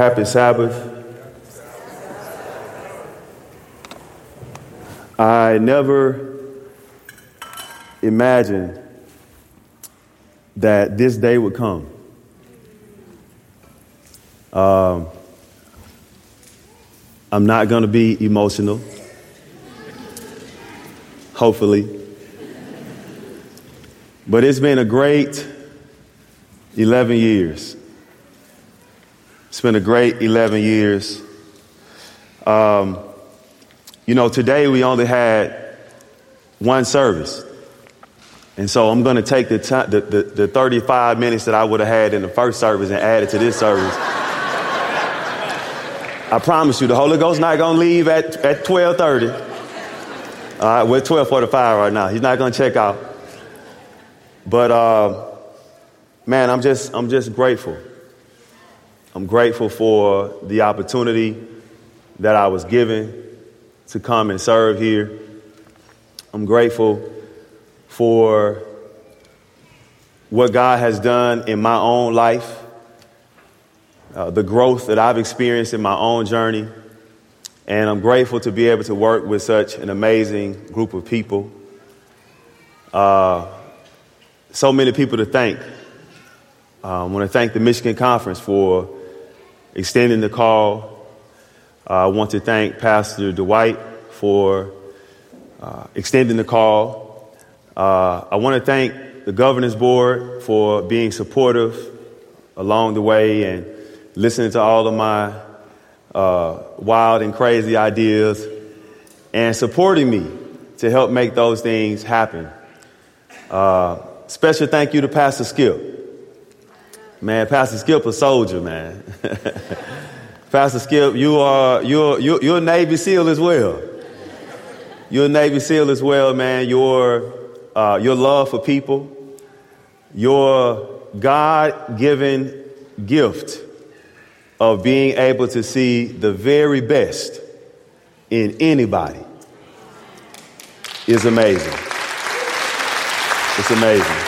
Happy Sabbath. I never imagined that this day would come. Um, I'm not going to be emotional, hopefully. But it's been a great 11 years. It's been a great 11 years. Um, you know, today we only had one service. And so I'm going to take the, t- the, the, the 35 minutes that I would have had in the first service and add it to this service. I promise you, the Holy Ghost not going to leave at, at 1230. All right, we're 1245 right now. He's not going to check out. But, uh, man, I'm just, I'm just grateful. I'm grateful for the opportunity that I was given to come and serve here. I'm grateful for what God has done in my own life uh, the growth that I've experienced in my own journey. And I'm grateful to be able to work with such an amazing group of people. Uh, so many people to thank. Uh, I want to thank the Michigan Conference for extending the call. Uh, I want to thank Pastor Dwight for uh, extending the call. Uh, I want to thank the Governance Board for being supportive along the way and listening to all of my uh, wild and crazy ideas and supporting me to help make those things happen. Uh, special thank you to Pastor Skip. Man, Pastor Skip a soldier, man. Pastor Skip, you are you're, you're, you're a Navy SEAL as well. You're a Navy SEAL as well, man. Your uh, your love for people, your God-given gift of being able to see the very best in anybody is amazing. It's amazing.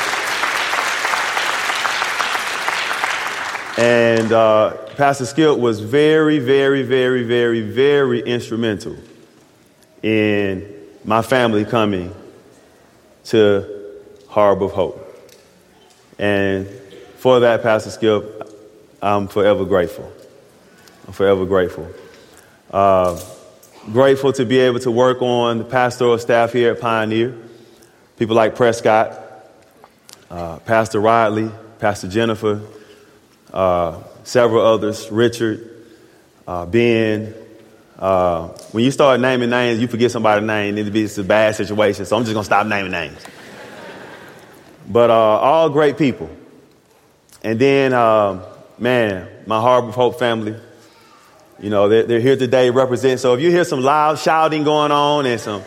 And uh, Pastor Skip was very, very, very, very, very instrumental in my family coming to Harbor of Hope. And for that, Pastor Skip, I'm forever grateful. I'm forever grateful. Uh, grateful to be able to work on the pastoral staff here at Pioneer. People like Prescott, uh, Pastor Riley, Pastor Jennifer, uh, several others, Richard, uh, Ben. Uh, when you start naming names, you forget somebody's name. It's a bad situation, so I'm just going to stop naming names. But uh, all great people. And then, man, my Harbor of Hope family. You know, they're, they're here today represent. So if you hear some loud shouting going on and some,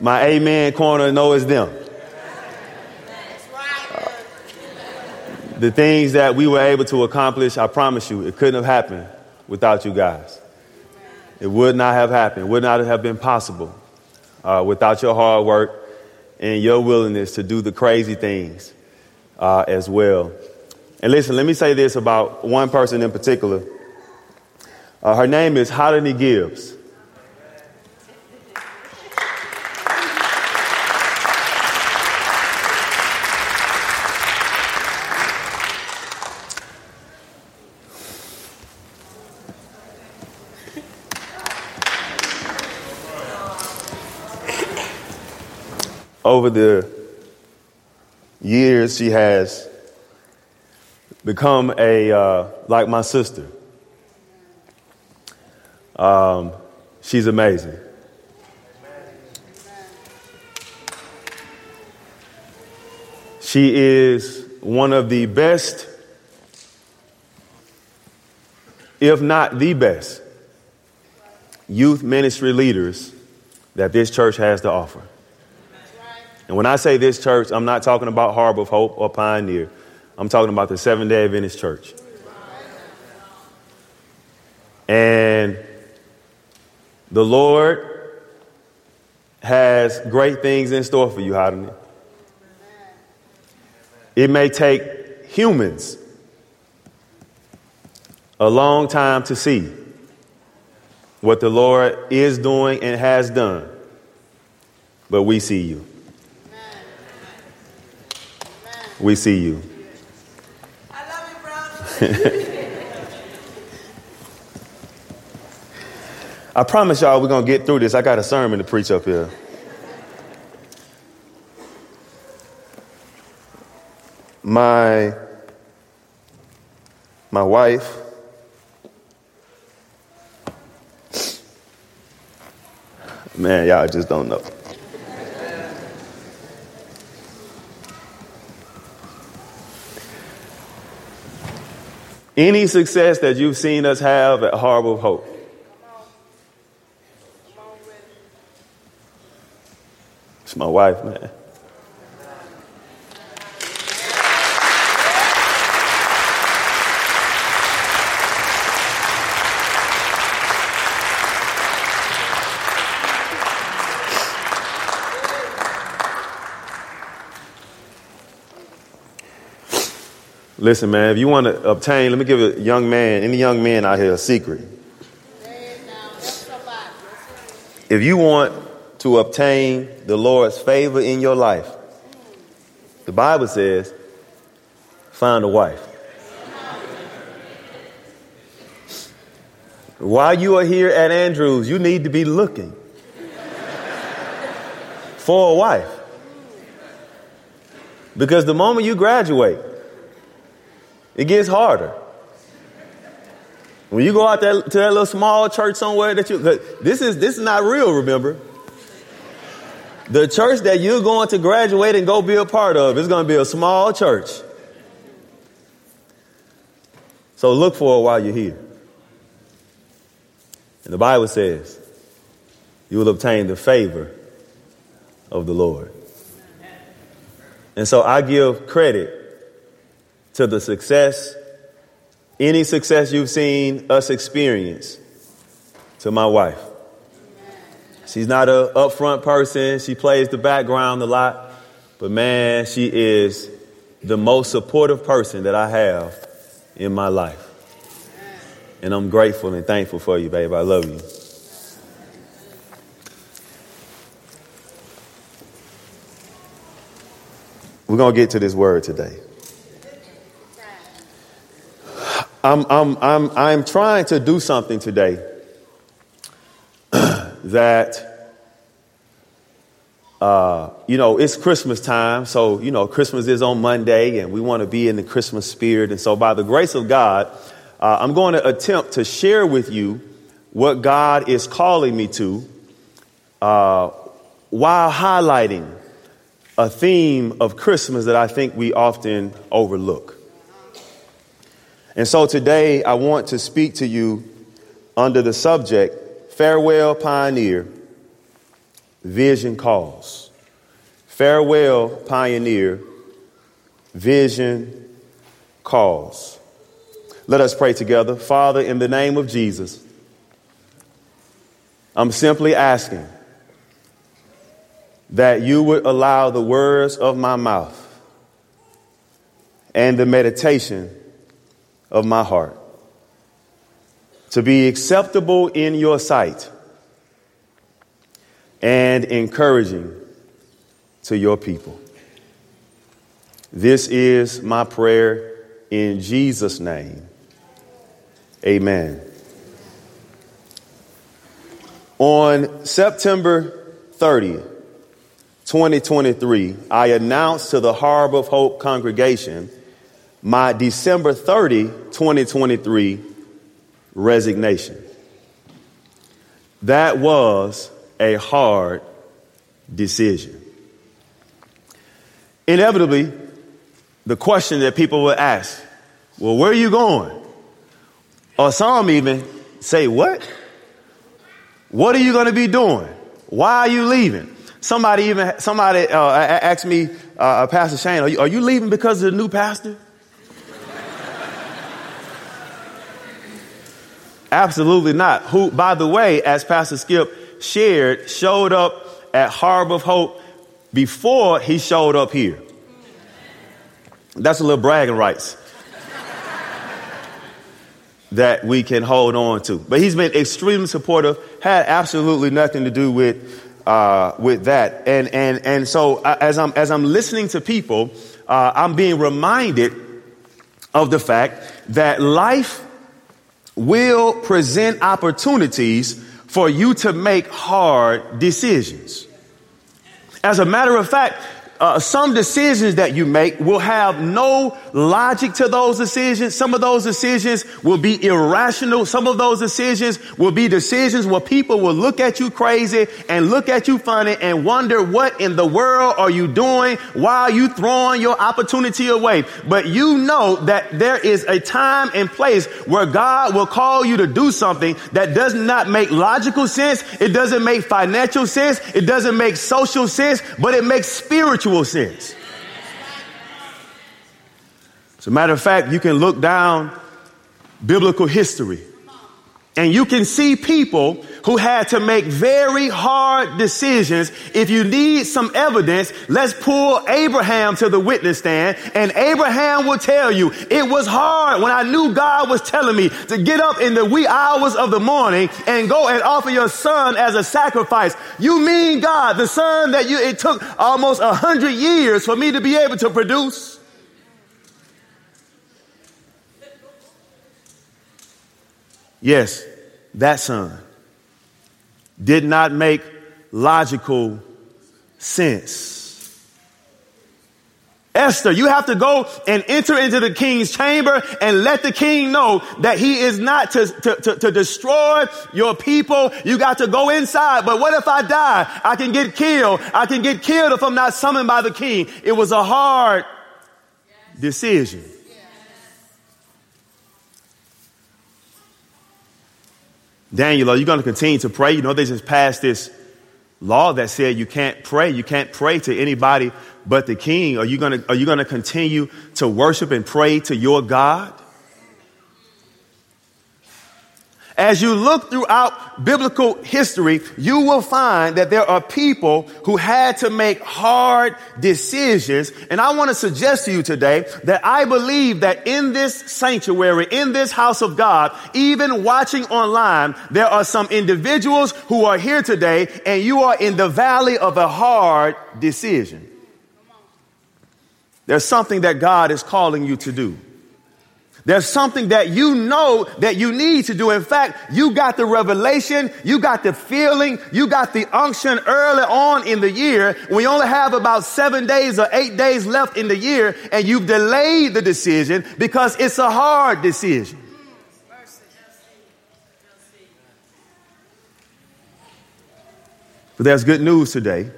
my amen corner, know it's them. The things that we were able to accomplish, I promise you, it couldn't have happened without you guys. It would not have happened. Would not have been possible uh, without your hard work and your willingness to do the crazy things uh, as well. And listen, let me say this about one person in particular. Uh, her name is Holly Gibbs. Over the years, she has become a uh, like my sister. Um, she's amazing. She is one of the best, if not the best, youth ministry leaders that this church has to offer. And when I say this church, I'm not talking about Harbor of Hope or Pioneer. I'm talking about the Seven day Adventist Church. And the Lord has great things in store for you, Hadani. It may take humans a long time to see what the Lord is doing and has done. But we see you. We see you. I love you, brother. I promise y'all we're going to get through this. I got a sermon to preach up here. My my wife Man, y'all just don't know. Any success that you've seen us have at Harbor of Hope, it's my wife, man. Listen, man, if you want to obtain, let me give a young man, any young man out here, a secret. If you want to obtain the Lord's favor in your life, the Bible says, find a wife. While you are here at Andrews, you need to be looking for a wife. Because the moment you graduate, it gets harder. When you go out there to that little small church somewhere that you, this is, this is not real, remember? The church that you're going to graduate and go be a part of is going to be a small church. So look for it while you're here. And the Bible says you will obtain the favor of the Lord. And so I give credit to the success, any success you've seen us experience, to my wife. She's not a upfront person. She plays the background a lot, but man, she is the most supportive person that I have in my life. And I'm grateful and thankful for you, babe. I love you. We're going to get to this word today. I'm, I'm, I'm, I'm trying to do something today that, uh, you know, it's Christmas time. So, you know, Christmas is on Monday and we want to be in the Christmas spirit. And so, by the grace of God, uh, I'm going to attempt to share with you what God is calling me to uh, while highlighting a theme of Christmas that I think we often overlook. And so today I want to speak to you under the subject Farewell Pioneer, Vision Calls. Farewell Pioneer, Vision Calls. Let us pray together. Father, in the name of Jesus, I'm simply asking that you would allow the words of my mouth and the meditation of my heart to be acceptable in your sight and encouraging to your people. This is my prayer in Jesus' name. Amen. On September 30th, 2023, I announced to the Harbor of Hope congregation my December 30, 2023 resignation. That was a hard decision. Inevitably, the question that people would ask, well, where are you going? Or some even say, what? What are you going to be doing? Why are you leaving? Somebody even, somebody uh, asked me, uh, Pastor Shane, are you, are you leaving because of the new pastor? Absolutely not. Who, by the way, as Pastor Skip shared, showed up at Harbor of Hope before he showed up here. That's a little bragging rights. that we can hold on to. But he's been extremely supportive, had absolutely nothing to do with, uh, with that. And, and, and so uh, as I'm, as I'm listening to people, uh, I'm being reminded of the fact that life will present opportunities for you to make hard decisions. As a matter of fact, uh, some decisions that you make will have no logic to those decisions. Some of those decisions will be irrational. Some of those decisions will be decisions where people will look at you crazy and look at you funny and wonder what in the world are you doing? Why are you throwing your opportunity away? But you know that there is a time and place where God will call you to do something that does not make logical sense. It doesn't make financial sense. It doesn't make social sense, but it makes spiritual spiritual sense. As a matter of fact, you can look down biblical history and you can see people who had to make very hard decisions. If you need some evidence, let's pull Abraham to the witness stand and Abraham will tell you it was hard when I knew God was telling me to get up in the wee hours of the morning and go and offer your son as a sacrifice. You mean God, the son that you, it took almost a hundred years for me to be able to produce? Yes, that son did not make logical sense. Esther, you have to go and enter into the king's chamber and let the king know that he is not to, to, to, to, destroy your people. You got to go inside. But what if I die? I can get killed. I can get killed if I'm not summoned by the king. It was a hard decision. Daniel, are you going to continue to pray? You know, they just passed this law that said you can't pray. You can't pray to anybody but the king. Are you going to, are you going to continue to worship and pray to your God? As you look throughout biblical history, you will find that there are people who had to make hard decisions. And I want to suggest to you today that I believe that in this sanctuary, in this house of God, even watching online, there are some individuals who are here today and you are in the valley of a hard decision. There's something that God is calling you to do. There's something that you know that you need to do. In fact, you got the revelation, you got the feeling, you got the unction early on in the year. We only have about seven days or eight days left in the year, and you've delayed the decision because it's a hard decision. But there's good news today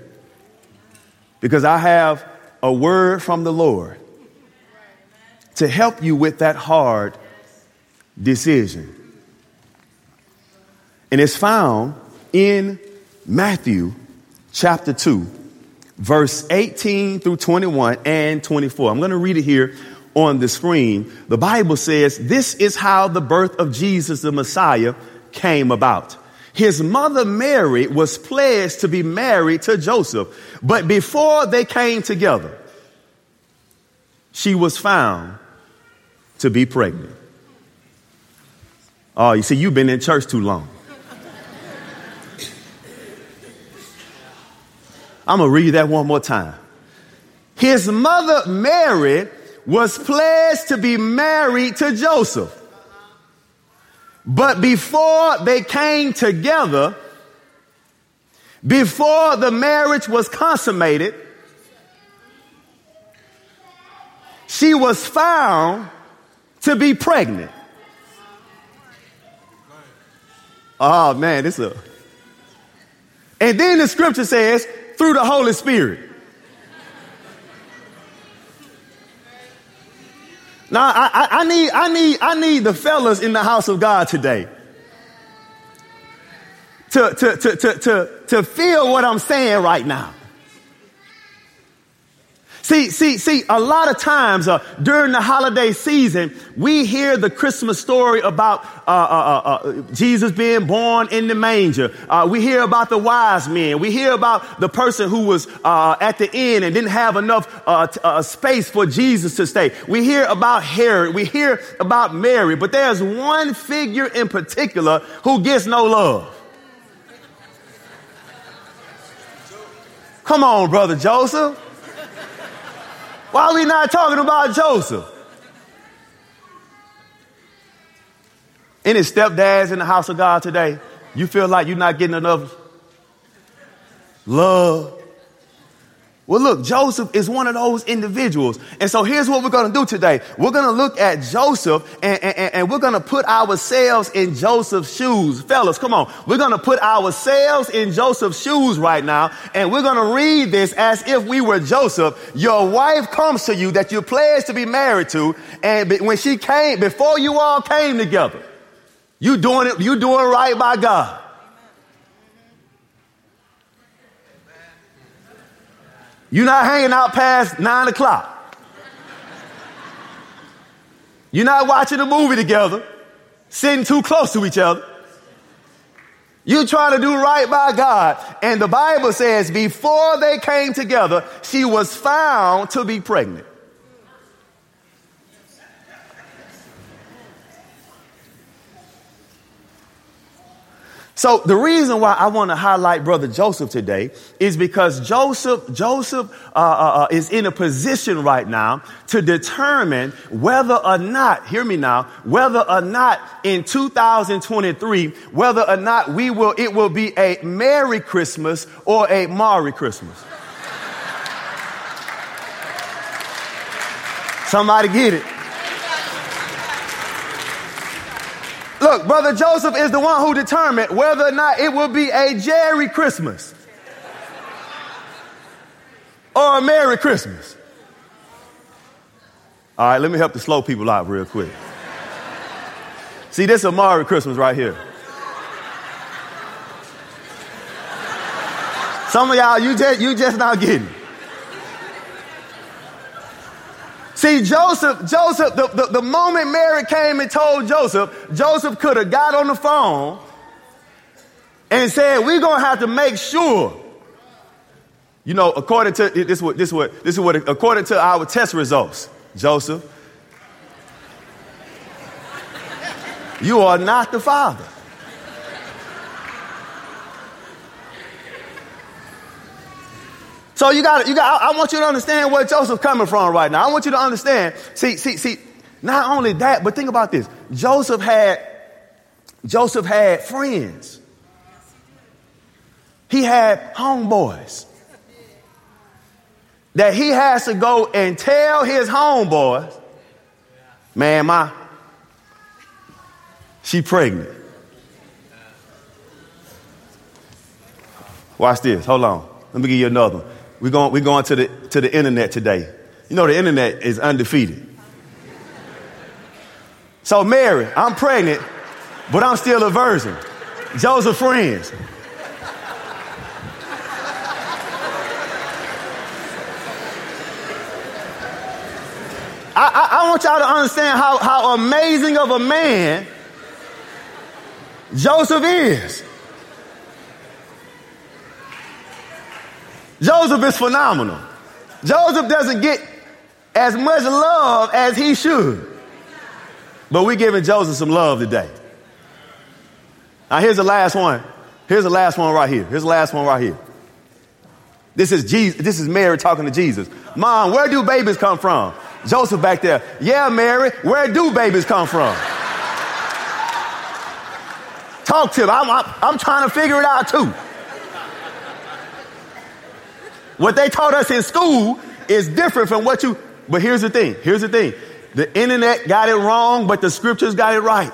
because I have a word from the Lord to help you with that hard decision. And it's found in Matthew chapter 2, verse 18 through 21 and 24. I'm going to read it here on the screen. The Bible says, This is how the birth of Jesus the Messiah came about. His mother Mary was pledged to be married to Joseph, but before they came together, she was found to be pregnant. Oh, you see, you've been in church too long. I'm going to read that one more time. His mother, Mary, was pledged to be married to Joseph. But before they came together, before the marriage was consummated, she was found to be pregnant. Oh man, this a. And then the scripture says, through the Holy Spirit. Now I, I, I, need I need I need the fellas in the house of God today to, to, to, to, to, to feel what I'm saying right now. See, see, see, a lot of times uh, during the holiday season, we hear the Christmas story about uh, uh, uh, uh Jesus being born in the manger. Uh, we hear about the wise men. We hear about the person who was at the inn and didn't have enough t- space for Jesus to stay. We hear about Herod. We hear about Mary. But there's one figure in particular who gets no love. Come on, brother Joseph. Why are we not talking about Joseph? Any stepdads in the house of God today, you feel like you're not getting enough love, well, look, Joseph is one of those individuals. And so here's what we're going to do today. We're going to look at Joseph and, and, and we're going to put ourselves in Joseph's shoes. Fellas, come on. We're going to put ourselves in Joseph's shoes right now. And we're going to read this as if we were Joseph. Your wife comes to you that you pledged to be married to. And when she came, before you all came together, you doing it, you doing right by God. You're not hanging out past nine o'clock. You're not watching a movie together, sitting too close to each other. You're trying to do right by God. And the Bible says before they came together, she was found to be pregnant. So the reason why I want to highlight brother Joseph today is because Joseph, Joseph uh, uh, uh, is in a position right now to determine whether or not, hear me now, whether or not in 2023, whether or not we will, it will be a Merry Christmas or a Maury Christmas. Somebody get it. Look, Brother Joseph is the one who determined whether or not it will be a Jerry Christmas or a Merry Christmas. All right, let me help the slow people out real quick. See, this is a Merry Christmas right here. Some of y'all, you just, you just not getting it. See, Joseph, Joseph, the, the, the moment Mary came and told Joseph, Joseph could have got on the phone and said, we're going to have to make sure. You know, according to this, what, this, what, this is what, according to our test results, Joseph, you are not the father. So you got, you got. I, want you to understand where Joseph coming from right now. I want you to understand. See, see, see. Not only that, but think about this. Joseph had, Joseph had friends. He had homeboys that he has to go and tell his homeboys, man, my, she pregnant. Watch this. Hold on. Let me give you another one. We're going, we're going to, the, to the internet today. You know, the internet is undefeated. So, Mary, I'm pregnant, but I'm still a virgin. Joseph friends. I, I, I, want y'all to understand how, how amazing of a man Joseph is. Joseph is phenomenal. Joseph doesn't get as much love as he should. But we're giving Joseph some love today. Now, here's the last one. Here's the last one right here. Here's the last one right here. This is Jesus. This is Mary talking to Jesus. Mom, where do babies come from? Joseph back there. Yeah, Mary, where do babies come from? Talk to him. I'm, I'm, I'm trying to figure it out too. What they taught us in school is different from what you, but here's the thing. Here's the thing. The internet got it wrong, but the scriptures got it right.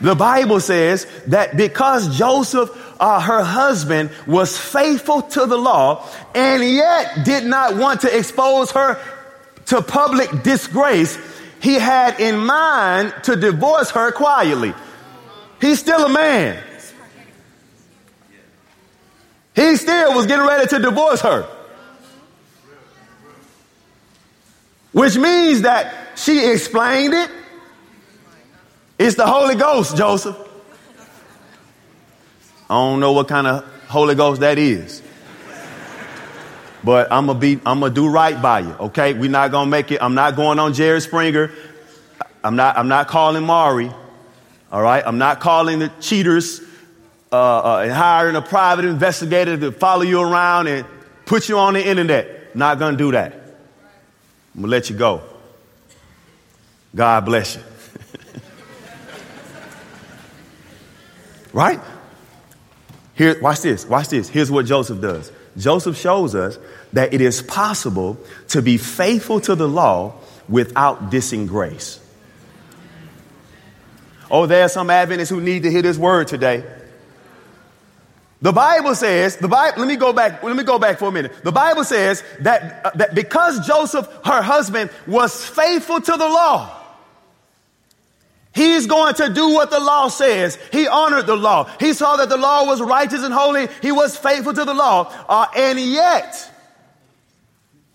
The Bible says that because Joseph, uh, her husband, was faithful to the law and yet did not want to expose her to public disgrace, he had in mind to divorce her quietly. He's still a man. He still was getting ready to divorce her. which means that she explained it. It's the Holy Ghost, Joseph. I don't know what kind of Holy Ghost that is. But I'm gonna be, I'm gonna do right by you, okay? We're not gonna make it. I'm not going on Jerry Springer. I'm not, I'm not calling Maury. all right? I'm not calling the cheaters uh, uh, and hiring a private investigator to follow you around and put you on the internet. Not gonna do that. I'm gonna let you go. God bless you. right? Here, watch this, watch this. Here's what Joseph does. Joseph shows us that it is possible to be faithful to the law without dissing grace. Oh, there are some Adventists who need to hear this word today. The Bible says, the Bible, let me go back, let me go back for a minute. The Bible says that, uh, that because Joseph, her husband, was faithful to the law, He's going to do what the law says. He honored the law. He saw that the law was righteous and holy. He was faithful to the law. Uh, and yet,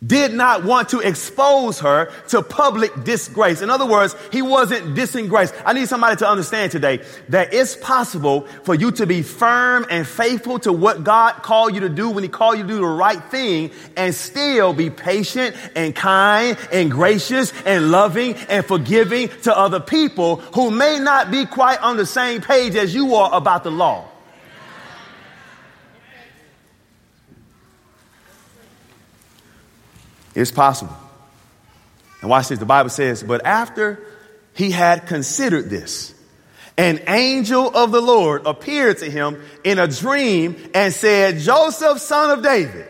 did not want to expose her to public disgrace. In other words, he wasn't dissing grace. I need somebody to understand today that it's possible for you to be firm and faithful to what God called you to do when he called you to do the right thing and still be patient and kind and gracious and loving and forgiving to other people who may not be quite on the same page as you are about the law. It's possible. And watch this. The Bible says, but after he had considered this, an angel of the Lord appeared to him in a dream and said, Joseph, son of David,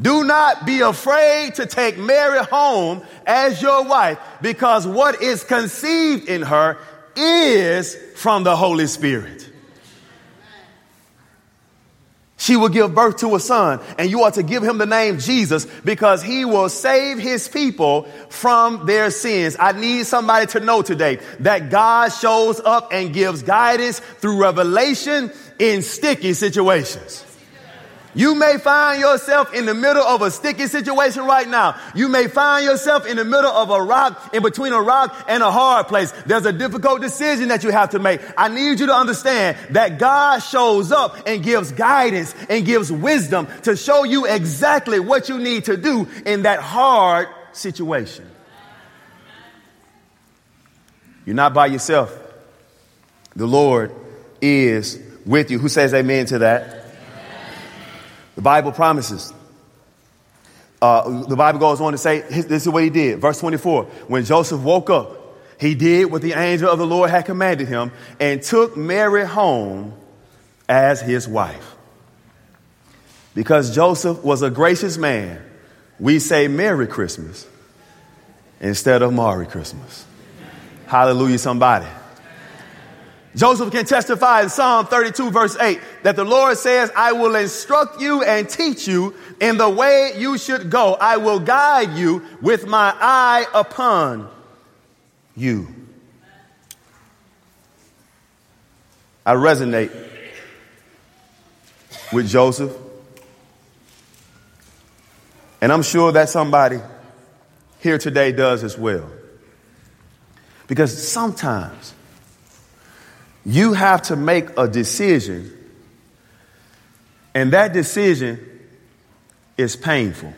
do not be afraid to take Mary home as your wife because what is conceived in her is from the Holy Spirit she will give birth to a son, and you are to give him the name Jesus because he will save his people from their sins. I need somebody to know today that God shows up and gives guidance through revelation in sticky situations. You may find yourself in the middle of a sticky situation right now. You may find yourself in the middle of a rock, in between a rock and a hard place. There's a difficult decision that you have to make. I need you to understand that God shows up and gives guidance and gives wisdom to show you exactly what you need to do in that hard situation. You're not by yourself. The Lord is with you. Who says amen to that? The Bible promises. Uh, the Bible goes on to say, this is what he did. Verse 24. When Joseph woke up, he did what the angel of the Lord had commanded him and took Mary home as his wife. Because Joseph was a gracious man, we say Merry Christmas instead of Merry Christmas. Hallelujah, somebody. Joseph can testify in Psalm 32 verse 8 that the Lord says, I will instruct you and teach you in the way you should go. I will guide you with my eye upon you. I resonate with Joseph. And I'm sure that somebody here today does as well. Because sometimes you have to make a decision, and that decision is painful.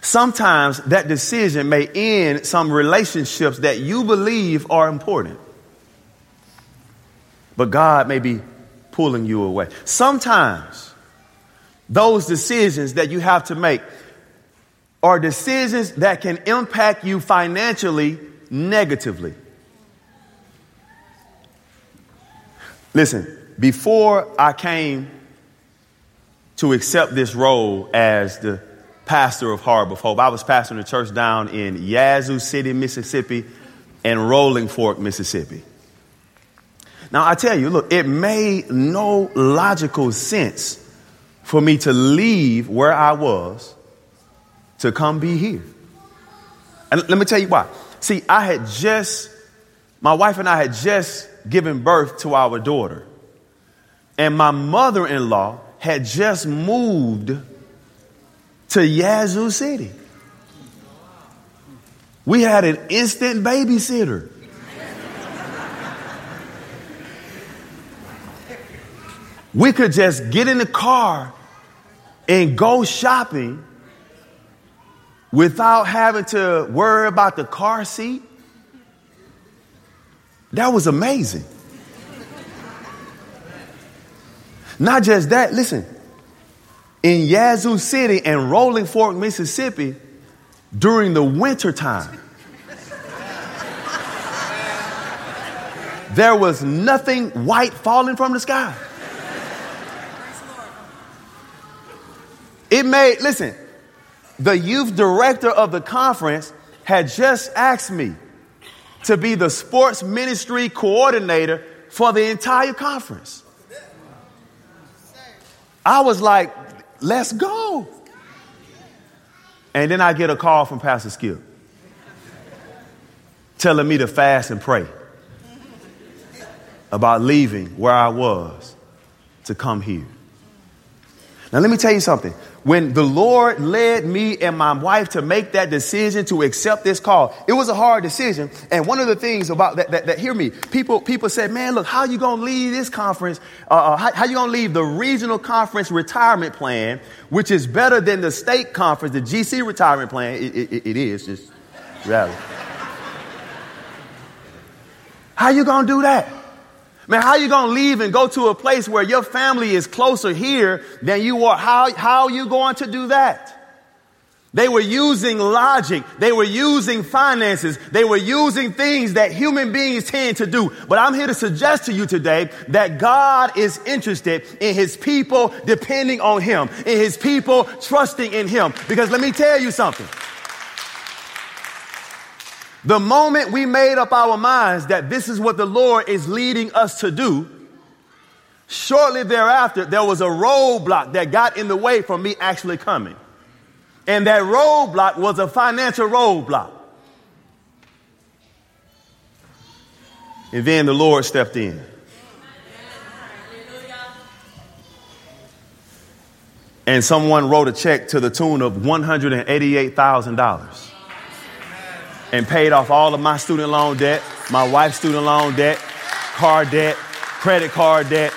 Sometimes that decision may end some relationships that you believe are important, but God may be pulling you away. Sometimes those decisions that you have to make are decisions that can impact you financially negatively. Listen, before I came to accept this role as the pastor of Harbor of Hope, I was pastoring a church down in Yazoo City, Mississippi, and Rolling Fork, Mississippi. Now, I tell you, look, it made no logical sense for me to leave where I was to come be here. And let me tell you why. See, I had just, my wife and I had just given birth to our daughter. And my mother in law had just moved to Yazoo City. We had an instant babysitter. We could just get in the car and go shopping without having to worry about the car seat. That was amazing. Not just that, listen, in Yazoo City and Rolling Fork, Mississippi, during the winter time, there was nothing white falling from the sky. It made, listen, the youth director of the conference had just asked me to be the sports ministry coordinator for the entire conference. I was like, let's go. And then I get a call from Pastor Skip telling me to fast and pray about leaving where I was to come here. Now, let me tell you something. When the Lord led me and my wife to make that decision to accept this call, it was a hard decision. And one of the things about that, that, that hear me, people, people said, man, look, how you going to leave this conference? Uh, uh how, how you going to leave the regional conference retirement plan, which is better than the state conference, the GC retirement plan? it, it, it is just reality. how you going to do that? Man, how you going to leave and go to a place where your family is closer here than you are? How, how are you going to do that? They were using logic. They were using finances. They were using things that human beings tend to do. But I'm here to suggest to you today that God is interested in his people depending on him, in his people trusting in him. Because let me tell you something. The moment we made up our minds that this is what the Lord is leading us to do, shortly thereafter, there was a roadblock that got in the way from me actually coming. And that roadblock was a financial roadblock. And then the Lord stepped in. And someone wrote a check to the tune of $188,000 and paid off all of my student loan debt, my wife's student loan debt, car debt, credit card debt.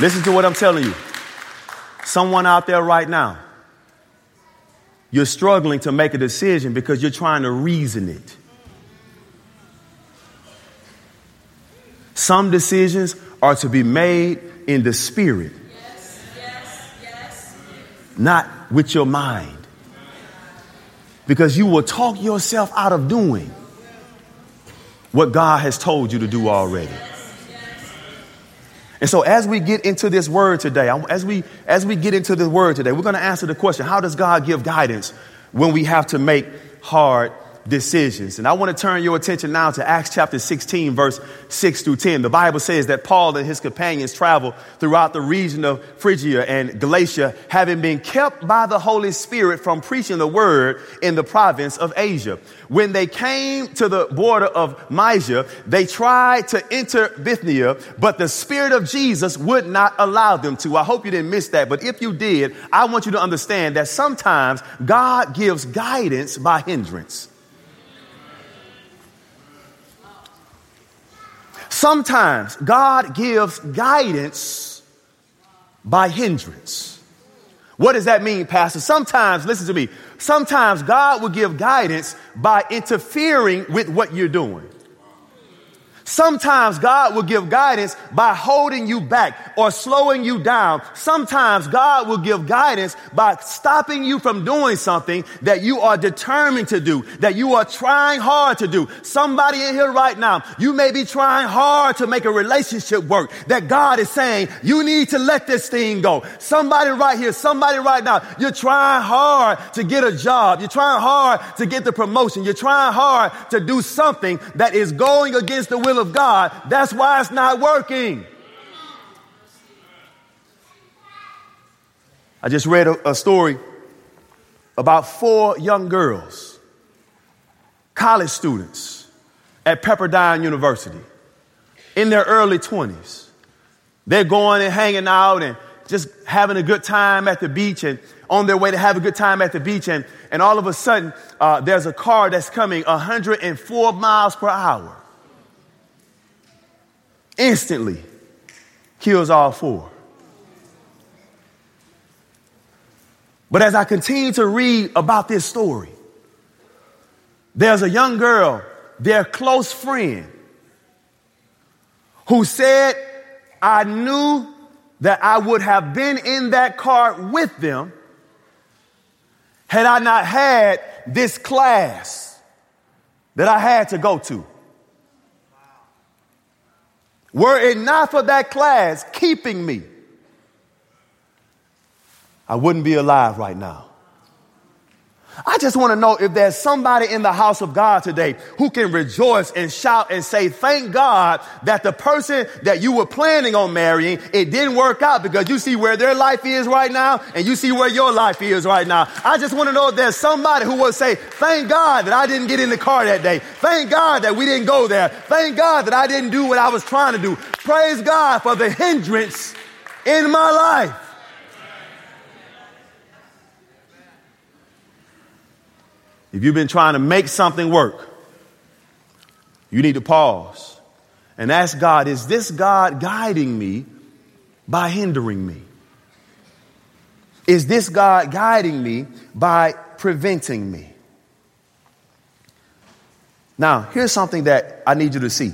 Listen to what I'm telling you. Someone out there right now, you're struggling to make a decision because you're trying to reason it. Some decisions are to be made in the spirit, yes, yes, yes. not with your mind. Because you will talk yourself out of doing what God has told you to do already. And so as we get into this word today, as we as we get into the word today, we're going to answer the question, how does God give guidance when we have to make hard decisions. And I want to turn your attention now to Acts chapter 16, verse 6 through 10. The Bible says that Paul and his companions traveled throughout the region of Phrygia and Galatia, having been kept by the Holy Spirit from preaching the word in the province of Asia. When they came to the border of Mysia, they tried to enter Bithynia, but the Spirit of Jesus would not allow them to. I hope you didn't miss that, but if you did, I want you to understand that sometimes God gives guidance by hindrance. Sometimes God gives guidance by hindrance. What does that mean, Pastor? Sometimes, listen to me, sometimes God will give guidance by interfering with what you're doing. Sometimes God will give guidance by holding you back or slowing you down. Sometimes God will give guidance by stopping you from doing something that you are determined to do, that you are trying hard to do. Somebody in here right now, you may be trying hard to make a relationship work that God is saying, you need to let this thing go. Somebody right here, somebody right now, you're trying hard to get a job. You're trying hard to get the promotion. You're trying hard to do something that is going against the will will of God. That's why it's not working. I just read a, a story about four young girls, college students at Pepperdine University in their early 20s. They're going and hanging out and just having a good time at the beach and on their way to have a good time at the beach. And, and all of a sudden, uh, there's a car that's coming 104 miles per hour. Instantly kills all four. But as I continue to read about this story, there's a young girl, their close friend, who said, I knew that I would have been in that car with them had I not had this class that I had to go to. Were it not for that class keeping me, I wouldn't be alive right now. I just want to know if there's somebody in the house of God today who can rejoice and shout and say, thank God that the person that you were planning on marrying, it didn't work out because you see where their life is right now and you see where your life is right now. I just want to know if there's somebody who will say, thank God that I didn't get in the car that day. Thank God that we didn't go there. Thank God that I didn't do what I was trying to do. Praise God for the hindrance in my life. If you've been trying to make something work, you need to pause and ask God, is this God guiding me by hindering me? Is this God guiding me by preventing me? Now, here's something that I need you to see.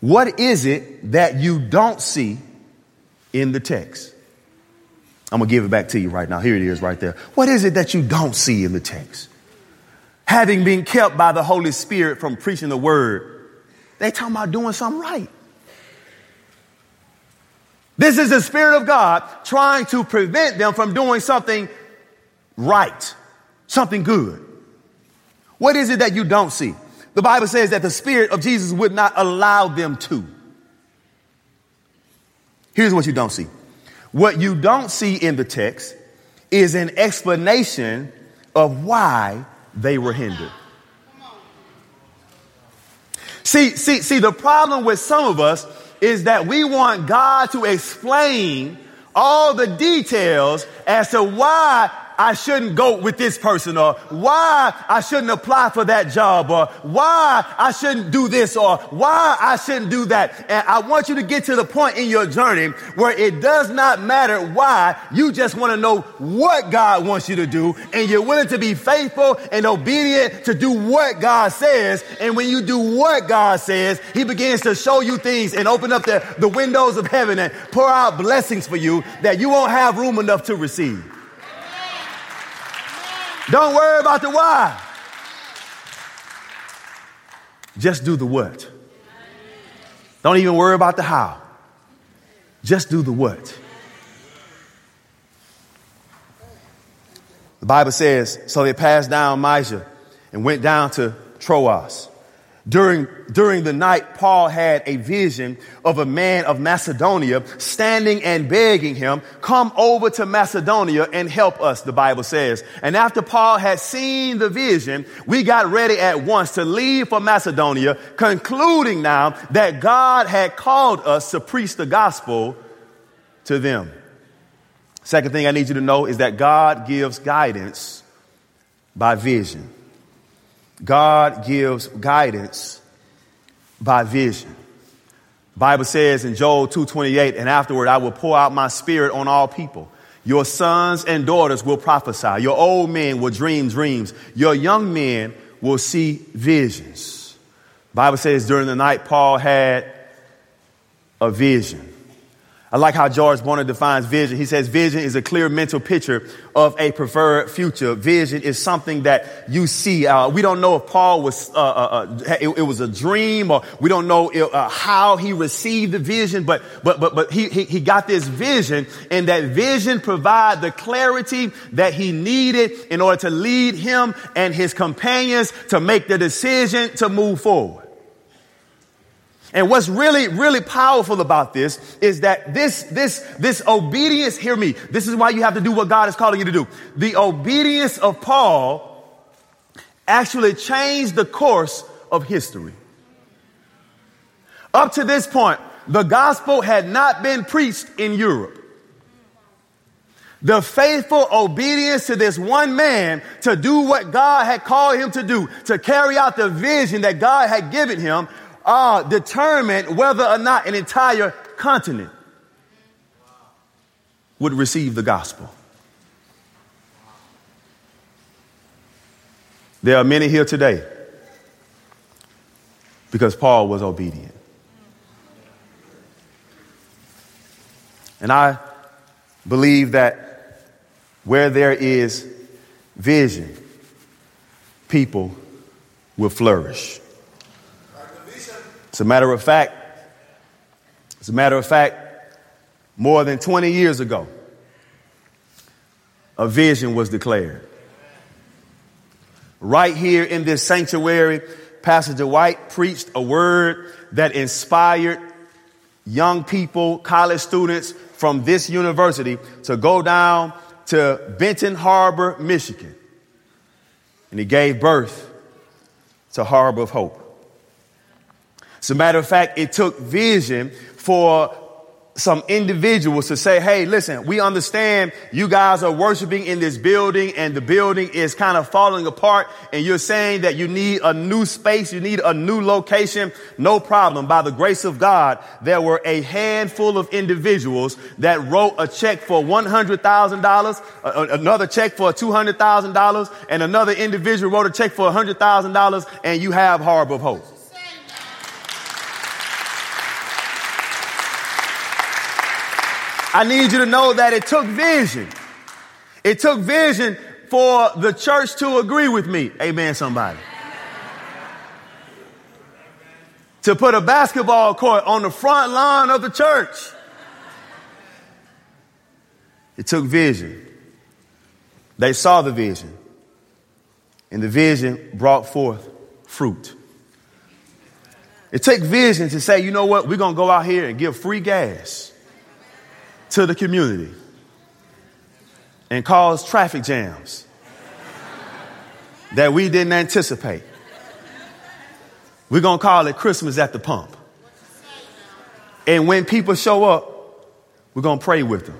What is it that you don't see in the text? I'm going to give it back to you right now. Here it is right there. What is it that you don't see in the text? Having been kept by the Holy Spirit from preaching the word, they talking about doing something right. This is the Spirit of God trying to prevent them from doing something right, something good. What is it that you don't see? The Bible says that the Spirit of Jesus would not allow them to. Here's what you don't see. What you don't see in the text is an explanation of why they were hindered. See, see, see, the problem with some of us is that we want God to explain all the details as to why I shouldn't go with this person or why I shouldn't apply for that job or why I shouldn't do this or why I shouldn't do that. And I want you to get to the point in your journey where it does not matter why. You just want to know what God wants you to do and you're willing to be faithful and obedient to do what God says. And when you do what God says, he begins to show you things and open up the, the windows of heaven and pour out blessings for you that you won't have room enough to receive. Don't worry about the why. Just do the what. Don't even worry about the how. Just do the what. The Bible says, so they passed down Mysia and went down to Troas. During, during the night, Paul had a vision of a man of Macedonia standing and begging him, come over to Macedonia and help us, the Bible says. And after Paul had seen the vision, we got ready at once to leave for Macedonia, concluding now that God had called us to preach the gospel to them. Second thing I need you to know is that God gives guidance by vision. God gives guidance by vision. Bible says in Joel 2:28, and afterward I will pour out my spirit on all people. Your sons and daughters will prophesy. Your old men will dream dreams. Your young men will see visions. Bible says during the night Paul had a vision. I like how George Barna defines vision. He says vision is a clear mental picture of a preferred future. Vision is something that you see. Uh, we don't know if Paul was, uh, uh, uh it, it, was a dream or we don't know uh, how he received the vision, but, but, but, but he, he, he got this vision and that vision provide the clarity that he needed in order to lead him and his companions to make the decision to move forward. And what's really, really powerful about this is that this, this, this obedience, hear me, this is why you have to do what God is calling you to do. The obedience of Paul actually changed the course of history. Up to this point, the gospel had not been preached in Europe. The faithful obedience to this one man to do what God had called him to do, to carry out the vision that God had given him, uh, determined whether or not an entire continent would receive the gospel. There are many here today because Paul was obedient. And I believe that where there is vision, people will flourish. As a matter of fact, as a matter of fact, more than 20 years ago, a vision was declared. Right here in this sanctuary, Pastor Dwight preached a word that inspired young people, college students from this university to go down to Benton Harbor, Michigan. And he gave birth to Harbor of Hope. As a matter of fact, it took vision for some individuals to say, hey, listen, we understand you guys are worshiping in this building and the building is kind of falling apart and you're saying that you need a new space, you need a new location. No problem. By the grace of God, there were a handful of individuals that wrote a check for $100,000, another check for $200,000, and another individual wrote a check for $100,000 and you have Harbor of Hope. I need you to know that it took vision. It took vision for the church to agree with me. Amen, somebody. to put a basketball court on the front lawn of the church. It took vision. They saw the vision. And the vision brought forth fruit. It took vision to say, you know what, we're going to go out here and give free gas to the community and cause traffic jams that we didn't anticipate. We're going to call it Christmas at the pump. And when people show up, we're going to pray with them.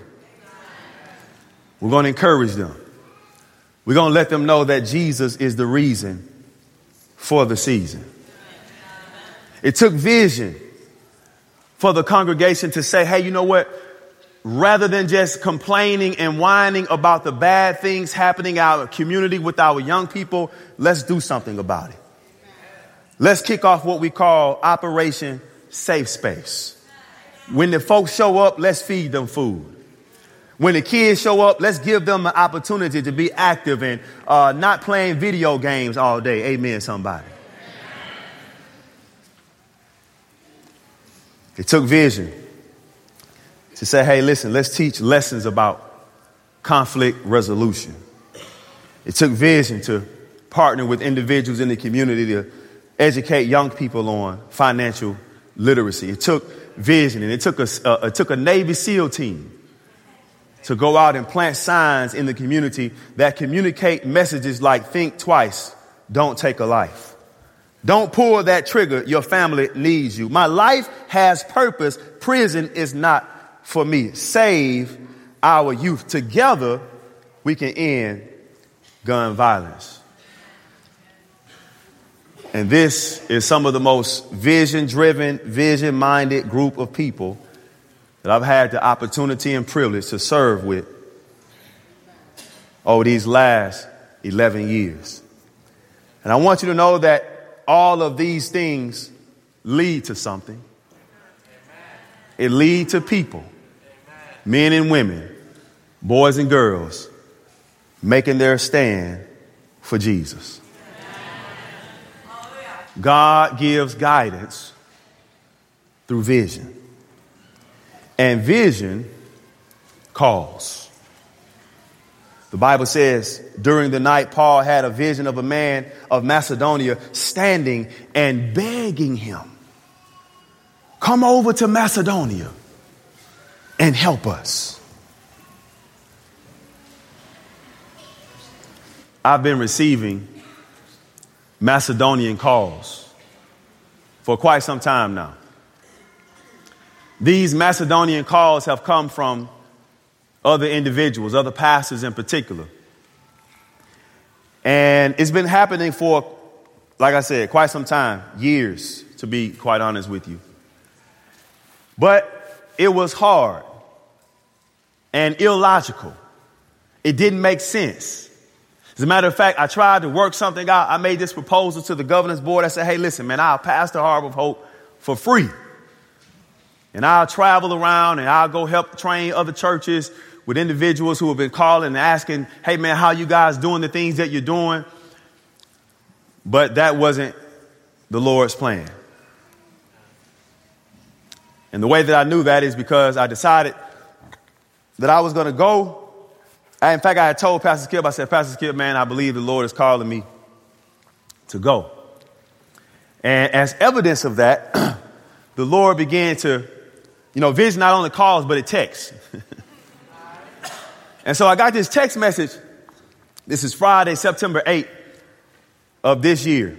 We're going to encourage them. We're going to let them know that Jesus is the reason for the season. It took vision for the congregation to say, hey, you know what? Rather than just complaining and whining about the bad things happening in our community with our young people, let's do something about it. Let's kick off what we call Operation Safe Space. When the folks show up, let's feed them food. When the kids show up, let's give them an opportunity to be active and uh, not playing video games all day. Amen, somebody. It took vision to say, hey, listen, let's teach lessons about conflict resolution. It took vision to partner with individuals in the community to educate young people on financial literacy. It took vision and it took a, uh, it took a Navy SEAL team to go out and plant signs in the community that communicate messages like think twice, don't take a life. Don't pull that trigger. Your family needs you. My life has purpose. Prison is not for me. Save our youth. Together, we can end gun violence. And this is some of the most vision driven, vision minded group of people that I've had the opportunity and privilege to serve with over these last 11 years. And I want you to know that all of these things lead to something. It leads to people men and women, boys and girls, making their stand for Jesus. God gives guidance through vision. And vision calls. The Bible says during the night, Paul had a vision of a man of Macedonia standing and begging him, Come over to Macedonia and help us. I've been receiving Macedonian calls for quite some time now. these Macedonian calls have come from other individuals, other pastors in particular. And it's been happening for, like I said, quite some time, years, to be quite honest with you. But it was hard and illogical. It didn't make sense. As a matter of fact, I tried to work something out. I made this proposal to the governor's board. I said, hey, listen, man, I'll pastor Harbor of Hope for free. And I'll travel around and I'll go help train other churches with individuals who have been calling and asking, hey man, how you guys doing the things that you're doing? But that wasn't the Lord's plan. And the way that I knew that is because I decided that I was going to go. I, in fact, I had told Pastor Skip, I said, Pastor Skip, man, I believe the Lord is calling me to go. And as evidence of that, the Lord began to, you know, vision not only calls, but it texts. And so I got this text message. This is Friday, September 8th of this year.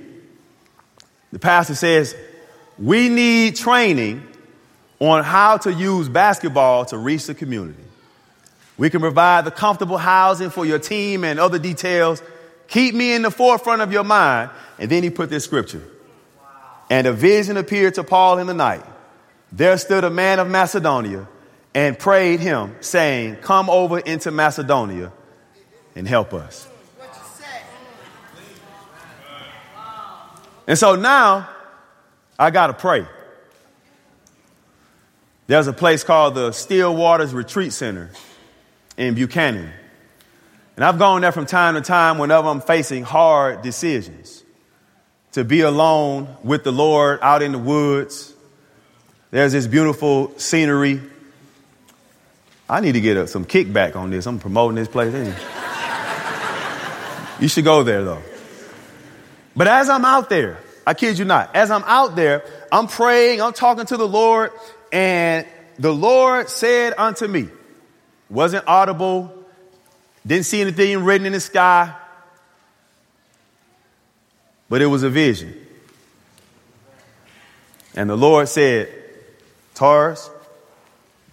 The pastor says, We need training on how to use basketball to reach the community. We can provide the comfortable housing for your team and other details. Keep me in the forefront of your mind. And then he put this scripture. And a vision appeared to Paul in the night. There stood a man of Macedonia and prayed him, saying, Come over into Macedonia and help us. And so now I got to pray. There's a place called the Still Waters Retreat Center in Buchanan. And I've gone there from time to time whenever I'm facing hard decisions to be alone with the Lord out in the woods. There's this beautiful scenery I need to get a, some kickback on this. I'm promoting this place. you should go there though. But as I'm out there, I kid you not, as I'm out there, I'm praying, I'm talking to the Lord, and the Lord said unto me, wasn't audible, didn't see anything written in the sky, but it was a vision. And the Lord said, Taurus,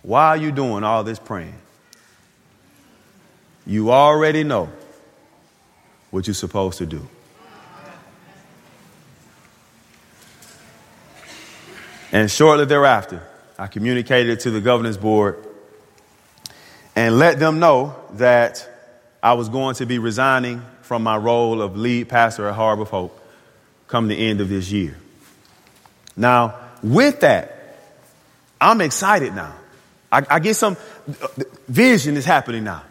why are you doing all this praying? You already know what you're supposed to do. And shortly thereafter, I communicated to the governor's board and let them know that I was going to be resigning from my role of lead pastor at Harbor of Hope come the end of this year. Now, with that, I'm excited now. I, I get some uh, vision is happening now.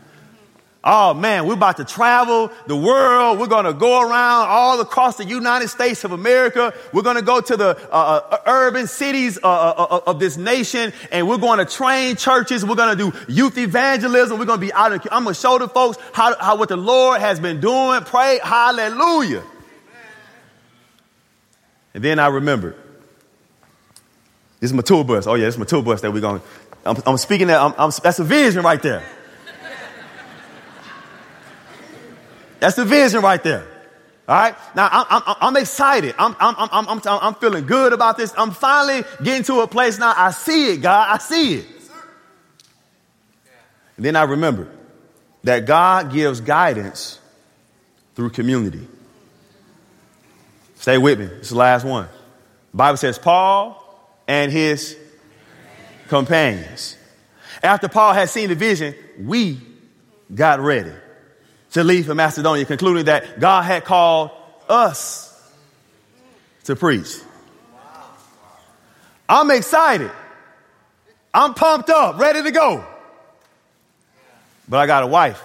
Oh man, we're about to travel the world. We're going to go around all across the United States of America. We're going to go to the uh, uh, urban cities uh, uh, uh, of this nation and we're going to train churches. We're going to do youth evangelism. We're going to be out. In, I'm going to show the folks how, how what the Lord has been doing. Pray hallelujah. And then I remembered. This is my tour bus. Oh yeah, this is my tour bus that we're going I'm, I'm speaking that, I'm, I'm, that's a vision right there. That's the vision right there. All right. Now I'm, I'm, I'm excited. I'm, I'm, I'm, I'm, I'm feeling good about this. I'm finally getting to a place now. I see it, God. I see it. And then I remember that God gives guidance through community. Stay with me. It's the last one. The Bible says Paul and his companions. After Paul had seen the vision, we got ready to leave for Macedonia, concluding that God had called us to preach. I'm excited. I'm pumped up, ready to go. But I got a wife.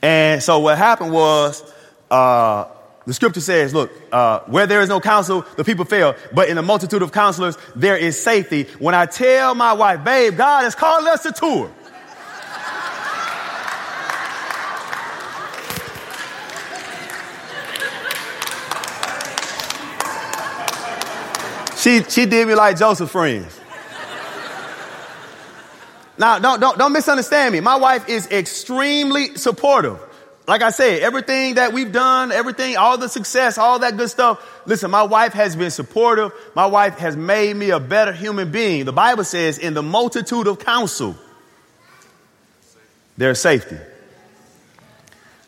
And so what happened was, uh, the scripture says, look, uh, where there is no counsel, the people fail. But in a multitude of counselors, there is safety. When I tell my wife, babe, God is called us to tour. she, she did me like Joseph friends. Now, don't, don't, don't misunderstand me. My wife is extremely supportive like I said, everything that we've done, everything, all the success, all that good stuff. Listen, my wife has been supportive. My wife has made me a better human being. The Bible says, in the multitude of counsel, there's safety.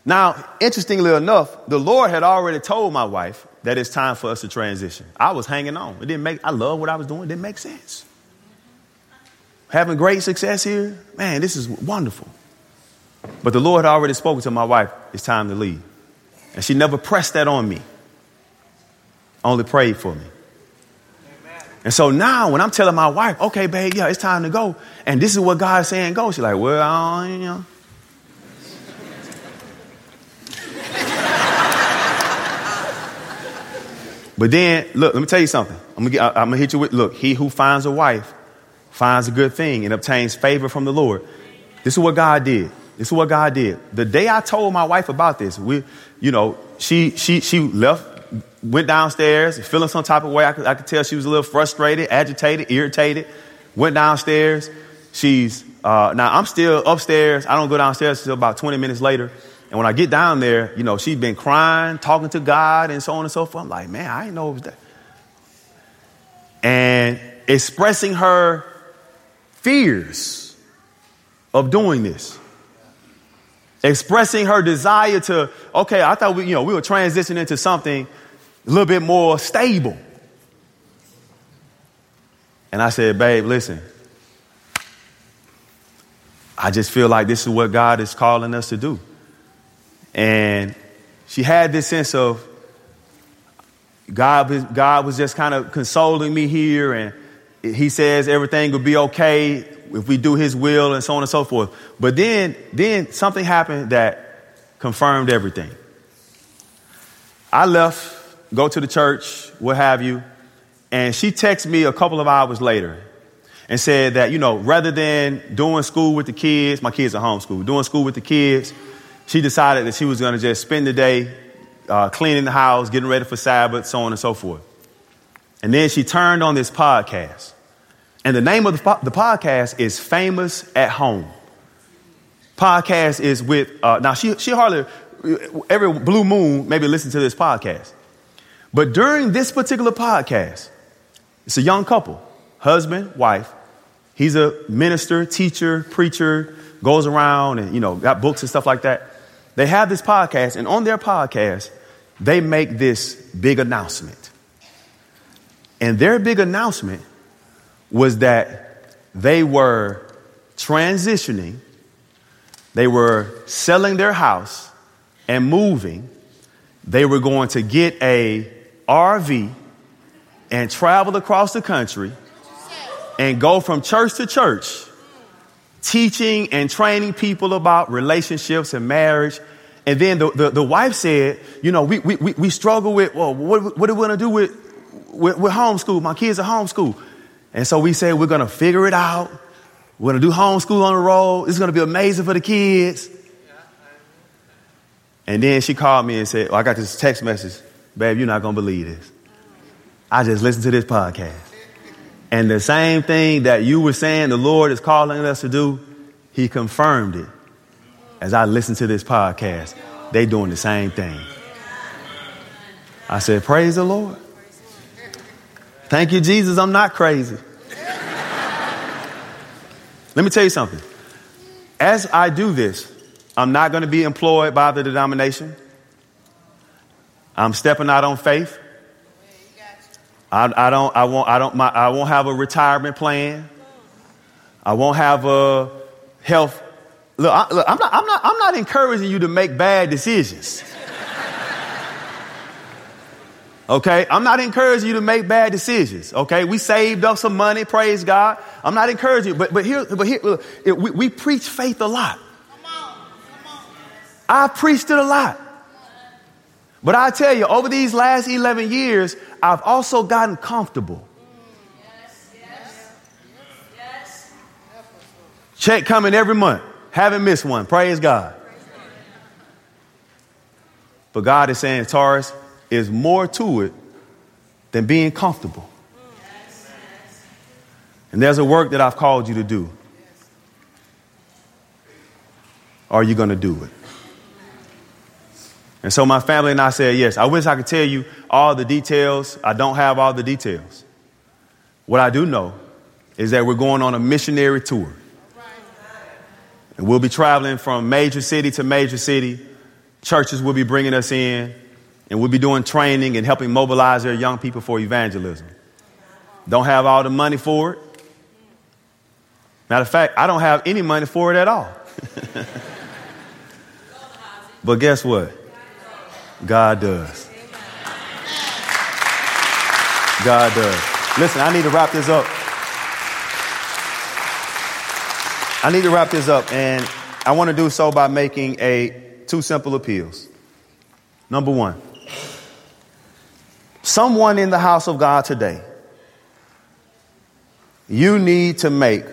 Now, interestingly enough, the Lord had already told my wife that it's time for us to transition. I was hanging on. It didn't make, I love what I was doing. It didn't make sense. Having great success here, man, this is wonderful. But the Lord already spoken to my wife, it's time to leave. And she never pressed that on me, only prayed for me. And so now when I'm telling my wife, okay, babe, yeah, it's time to go. And this is what God's saying, go. She's like, well, I don't, you know. But then, look, let me tell you something. I'm gonna, get, I'm gonna hit you with, look, he who finds a wife finds a good thing and obtains favor from the Lord. This is what God did. This is what God did. The day I told my wife about this, we, you know, she, she, she left, went downstairs, feeling some type of way. I could, I could tell she was a little frustrated, agitated, irritated. Went downstairs. She's, uh, now I'm still upstairs. I don't go downstairs until about 20 minutes later. And when I get down there, you know, she's been crying, talking to God, and so on and so forth. I'm like, man, I didn't know it was that. And expressing her fears of doing this. Expressing her desire to, okay, I thought we, you know, we were transitioning into something a little bit more stable. And I said, babe, listen, I just feel like this is what God is calling us to do. And she had this sense of God, God was just kind of consoling me here, and He says everything will be okay if we do His will, and so on and so forth. But then, then something happened that confirmed everything. I left, go to the church, what have you, and she texted me a couple of hours later and said that, you know, rather than doing school with the kids, my kids are homeschooled, doing school with the kids, she decided that she was going to just spend the day uh, cleaning the house, getting ready for Sabbath, so on and so forth. And then she turned on this podcast. And the name of the, the podcast is Famous at Home. Podcast is with, uh, now she, she hardly, every blue moon, maybe listen to this podcast. But during this particular podcast, it's a young couple, husband, wife. He's a minister, teacher, preacher, goes around and, you know, got books and stuff like that. They have this podcast, and on their podcast, they make this big announcement. And their big announcement was that they were transitioning, they were selling their house and moving. They were going to get a RV and travel across the country and go from church to church teaching and training people about relationships and marriage. And then the, the, the wife said, you know, we, we, we struggle with, well, what, what are we going to do with, with, with homeschool? My kids are homeschool. And so we said, we're going to figure it out. We're going to do homeschool on the road. It's going to be amazing for the kids. And then she called me and said, well, I got this text message. Babe, you're not going to believe this. I just listened to this podcast. And the same thing that you were saying the Lord is calling us to do, He confirmed it. As I listened to this podcast, they doing the same thing. I said, Praise the Lord. Thank you, Jesus. I'm not crazy. Let me tell you something. As I do this, I'm not going to be employed by the denomination. I'm stepping out on faith. I, I don't, I won't, I don't, my, I won't have a retirement plan. I won't have a health. Look, I, look, I'm not, I'm not, I'm not encouraging you to make bad decisions. Okay, I'm not encouraging you to make bad decisions. Okay, we saved up some money, praise God. I'm not encouraging you, but but here, but here, we, we preach faith a lot. I preached it a lot. But I tell you, over these last 11 years, I've also gotten comfortable. Check coming every month. Haven't missed one. Praise God. But God is saying, Taurus, is more to it than being comfortable. And there's a work that I've called you to do. Are you going to do it? And so my family and I said, yes, I wish I could tell you all the details. I don't have all the details. What I do know is that we're going on a missionary tour. And we'll be traveling from major city to major city. Churches will be bringing us in, and we'll be doing training and helping mobilize their young people for evangelism. Don't have all the money for it. Matter of fact, I don't have any money for it at all. but guess what? God does. God does. Listen, I need to wrap this up. I need to wrap this up, and I want to do so by making a two simple appeals. Number one, someone in the house of God today, you need to make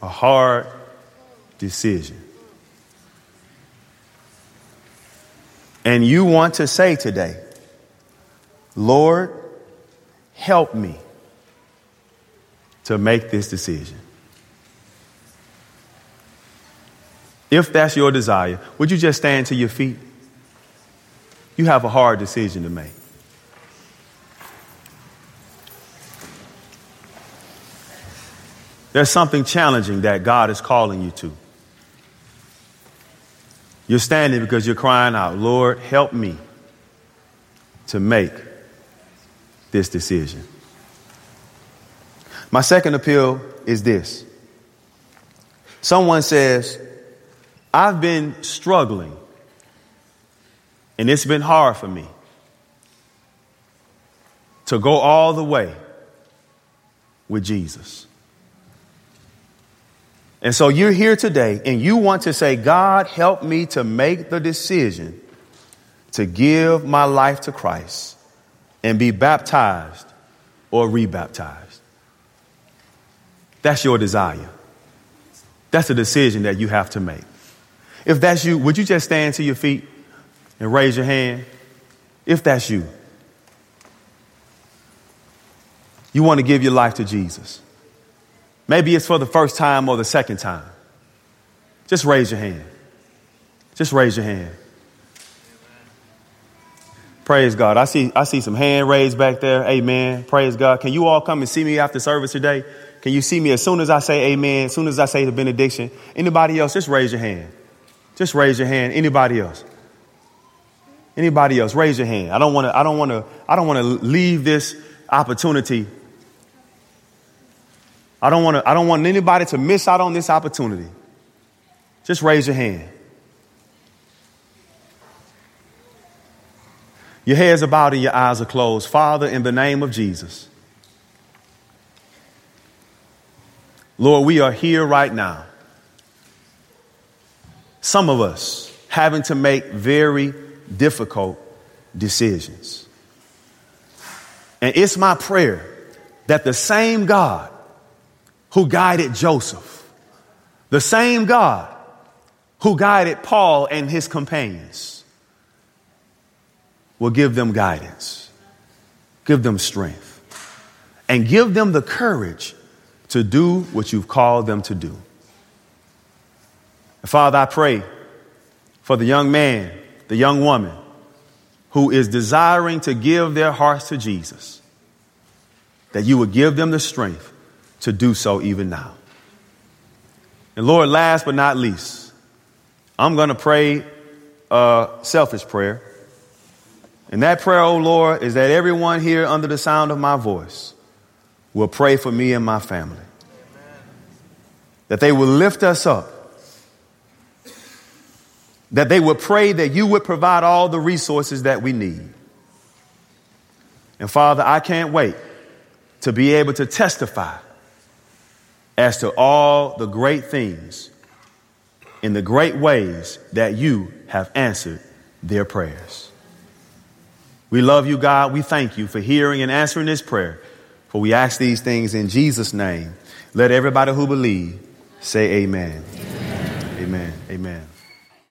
a hard decision. And you want to say today, Lord, help me to make this decision. If that's your desire, would you just stand to your feet? You have a hard decision to make. There's something challenging that God is calling you to. You're standing because you're crying out, Lord, help me to make this decision. My second appeal is this. Someone says, I've been struggling and it's been hard for me to go all the way with Jesus. And so you're here today and you want to say, God, help me to make the decision to give my life to Christ and be baptized or rebaptized. That's your desire. That's a decision that you have to make. If that's you, would you just stand to your feet and raise your hand? If that's you, you want to give your life to Jesus. Maybe it's for the first time or the second time. Just raise your hand. Just raise your hand. Praise God. I see, I see some hand raised back there. Amen. Praise God. Can you all come and see me after service today? Can you see me as soon as I say amen, as soon as I say the benediction? Anybody else, just raise your hand. Just raise your hand. Anybody else? Anybody else? Raise your hand. I don't want to, I don't want to, I don't want to leave this opportunity I don't want to, I don't want anybody to miss out on this opportunity. Just raise your hand. Your heads are bowed and your eyes are closed. Father, in the name of Jesus, Lord, we are here right now. Some of us having to make very difficult decisions. And it's my prayer that the same God who guided Joseph, the same God who guided Paul and his companions, will give them guidance, give them strength, and give them the courage to do what you've called them to do. Father, I pray for the young man, the young woman who is desiring to give their hearts to Jesus, that you would give them the strength to do so even now. And Lord, last but not least, I'm going to pray a selfish prayer. And that prayer, oh Lord, is that everyone here under the sound of my voice will pray for me and my family. That they will lift us up. That they will pray that you would provide all the resources that we need. And Father, I can't wait to be able to testify as to all the great things in the great ways that you have answered their prayers. We love you, God. We thank you for hearing and answering this prayer. For we ask these things in Jesus' name. Let everybody who believe say amen. Amen. Amen. amen.